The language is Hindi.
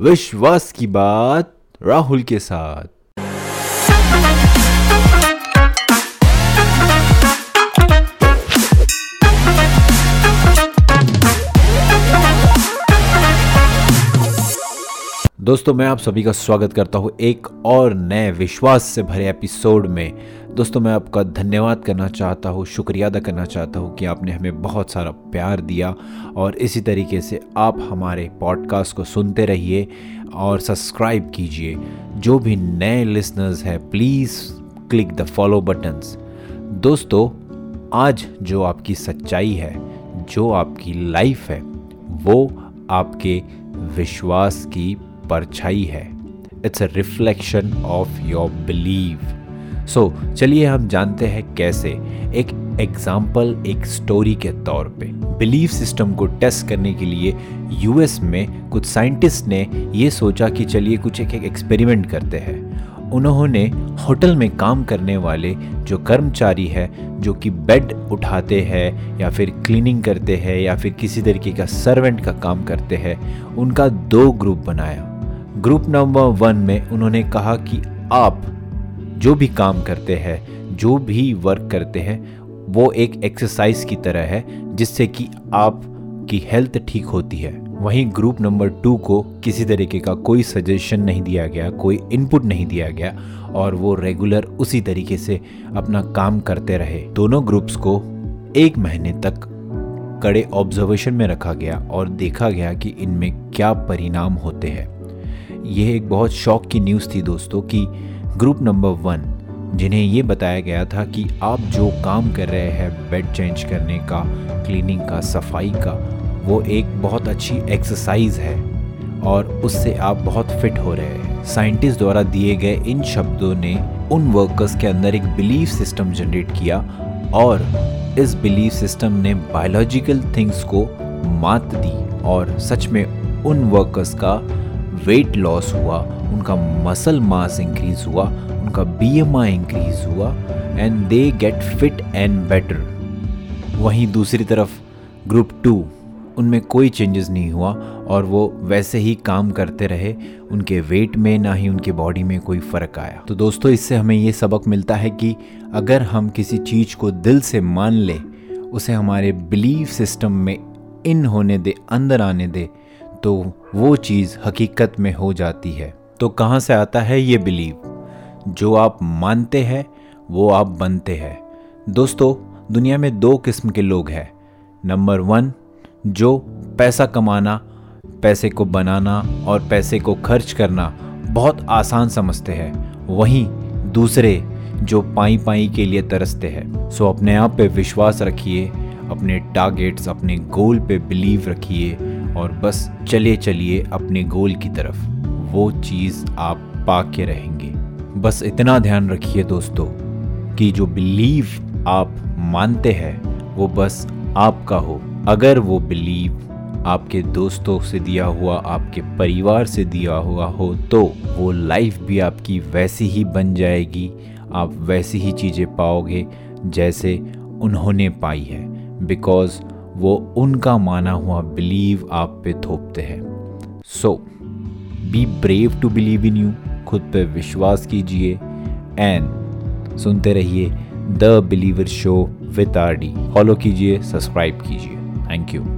विश्वास की बात राहुल के साथ। दोस्तों, मैं आप सभी का स्वागत करता हूँ एक और नए विश्वास से भरे एपिसोड में। दोस्तों, मैं आपका धन्यवाद करना चाहता हूँ, शुक्रिया अदा करना चाहता हूँ कि आपने हमें बहुत सारा प्यार दिया। और इसी तरीके से आप हमारे पॉडकास्ट को सुनते रहिए और सब्सक्राइब कीजिए। जो भी नए लिसनर्स हैं please click the follow buttons दोस्तों, आज जो आपकी सच्चाई है, जो आपकी लाइफ है, वो आपके विश्वास की परछाई है। It's a reflection of your believe so चलिए हम जानते हैं कैसे। एक एग्ज़ाम्पल एक स्टोरी के तौर पे। बिलीफ सिस्टम को टेस्ट करने के लिए यूएस में कुछ साइंटिस्ट ने ये सोचा कि चलिए कुछ एक एक एक्सपेरिमेंट करते हैं। उन्होंने होटल में काम करने वाले जो कर्मचारी है, जो कि बेड उठाते हैं, या फिर क्लीनिंग करते हैं, या फिर किसी तरीके का सर्वेंट का काम करते हैं, उनका दो ग्रुप बनाया। ग्रुप नंबर वन में उन्होंने कहा कि आप जो भी काम करते हैं, जो भी वर्क करते हैं, वो एक एक्सरसाइज की तरह है, जिससे कि आपकी हेल्थ ठीक होती है। वहीं ग्रुप नंबर टू को किसी तरीके का कोई सजेशन नहीं दिया गया, कोई इनपुट नहीं दिया गया, और वो रेगुलर उसी तरीके से अपना काम करते रहे। दोनों ग्रुप्स को एक महीने तक कड़े ऑब्जर्वेशन में रखा गया और देखा गया कि इनमें क्या परिणाम होते हैं। यह एक बहुत शौक की न्यूज़ थी दोस्तों कि ग्रुप नंबर वन जिन्हें ये बताया गया था कि आप जो काम कर रहे हैं बेड चेंज करने का क्लीनिंग का, सफ़ाई का, वो एक बहुत अच्छी एक्सरसाइज है और उससे आप बहुत फिट हो रहे हैं। साइंटिस्ट द्वारा दिए गए इन शब्दों ने उन वर्कर्स के अंदर एक बिलीफ सिस्टम जनरेट किया और इस बिलीफ सिस्टम ने बायोलॉजिकल थिंग्स को मात दी और सच में उन वर्कर्स का वेट लॉस हुआ, उनका मसल मास इंक्रीज हुआ, उनका बी एम आई इंक्रीज हुआ and they get fit and better वहीं दूसरी तरफ़ ग्रुप टू उनमें कोई चेंजेस नहीं हुआ, और वो वैसे ही काम करते रहे, उनके वेट में ना ही उनके बॉडी में कोई फ़र्क आया। तो दोस्तों, इससे हमें ये सबक मिलता है कि अगर हम किसी चीज़ को दिल से मान ले, उसे हमारे बिलीव सिस्टम में इन होने दे, अंदर आने दे तो वो चीज़ हकीकत में हो जाती है। तो कहाँ से आता है ये बिलीव? जो आप मानते हैं, वो आप बनते हैं। दोस्तों, दुनिया में दो किस्म के लोग हैं। नंबर वन, जो पैसा कमाना, पैसे को बनाना और पैसे को खर्च करना बहुत आसान समझते हैं। वहीं दूसरे, जो पाई पाई के लिए तरसते हैं। सो अपने आप पे विश्वास रखिए, अपने टारगेट्स अपने गोल पे बिलीव रखिए और बस चले चलिए अपने गोल की तरफ़। वो चीज़ आप पा के रहेंगे। बस इतना ध्यान रखिए दोस्तों कि जो बिलीव आप मानते हैं, वो बस आपका हो। अगर वो बिलीव आपके दोस्तों से दिया हुआ, आपके परिवार से दिया हुआ हो तो वो लाइफ भी आपकी वैसी ही बन जाएगी। आप वैसी ही चीज़ें पाओगे जैसे उन्होंने पाई है। बिकॉज़ वो उनका माना हुआ बिलीव आप पे थोपते हैं। So be brave to believe in you खुद पे विश्वास कीजिए। एंड सुनते रहिए the believer show with R D follow कीजिए सब्सक्राइब कीजिए। Thank you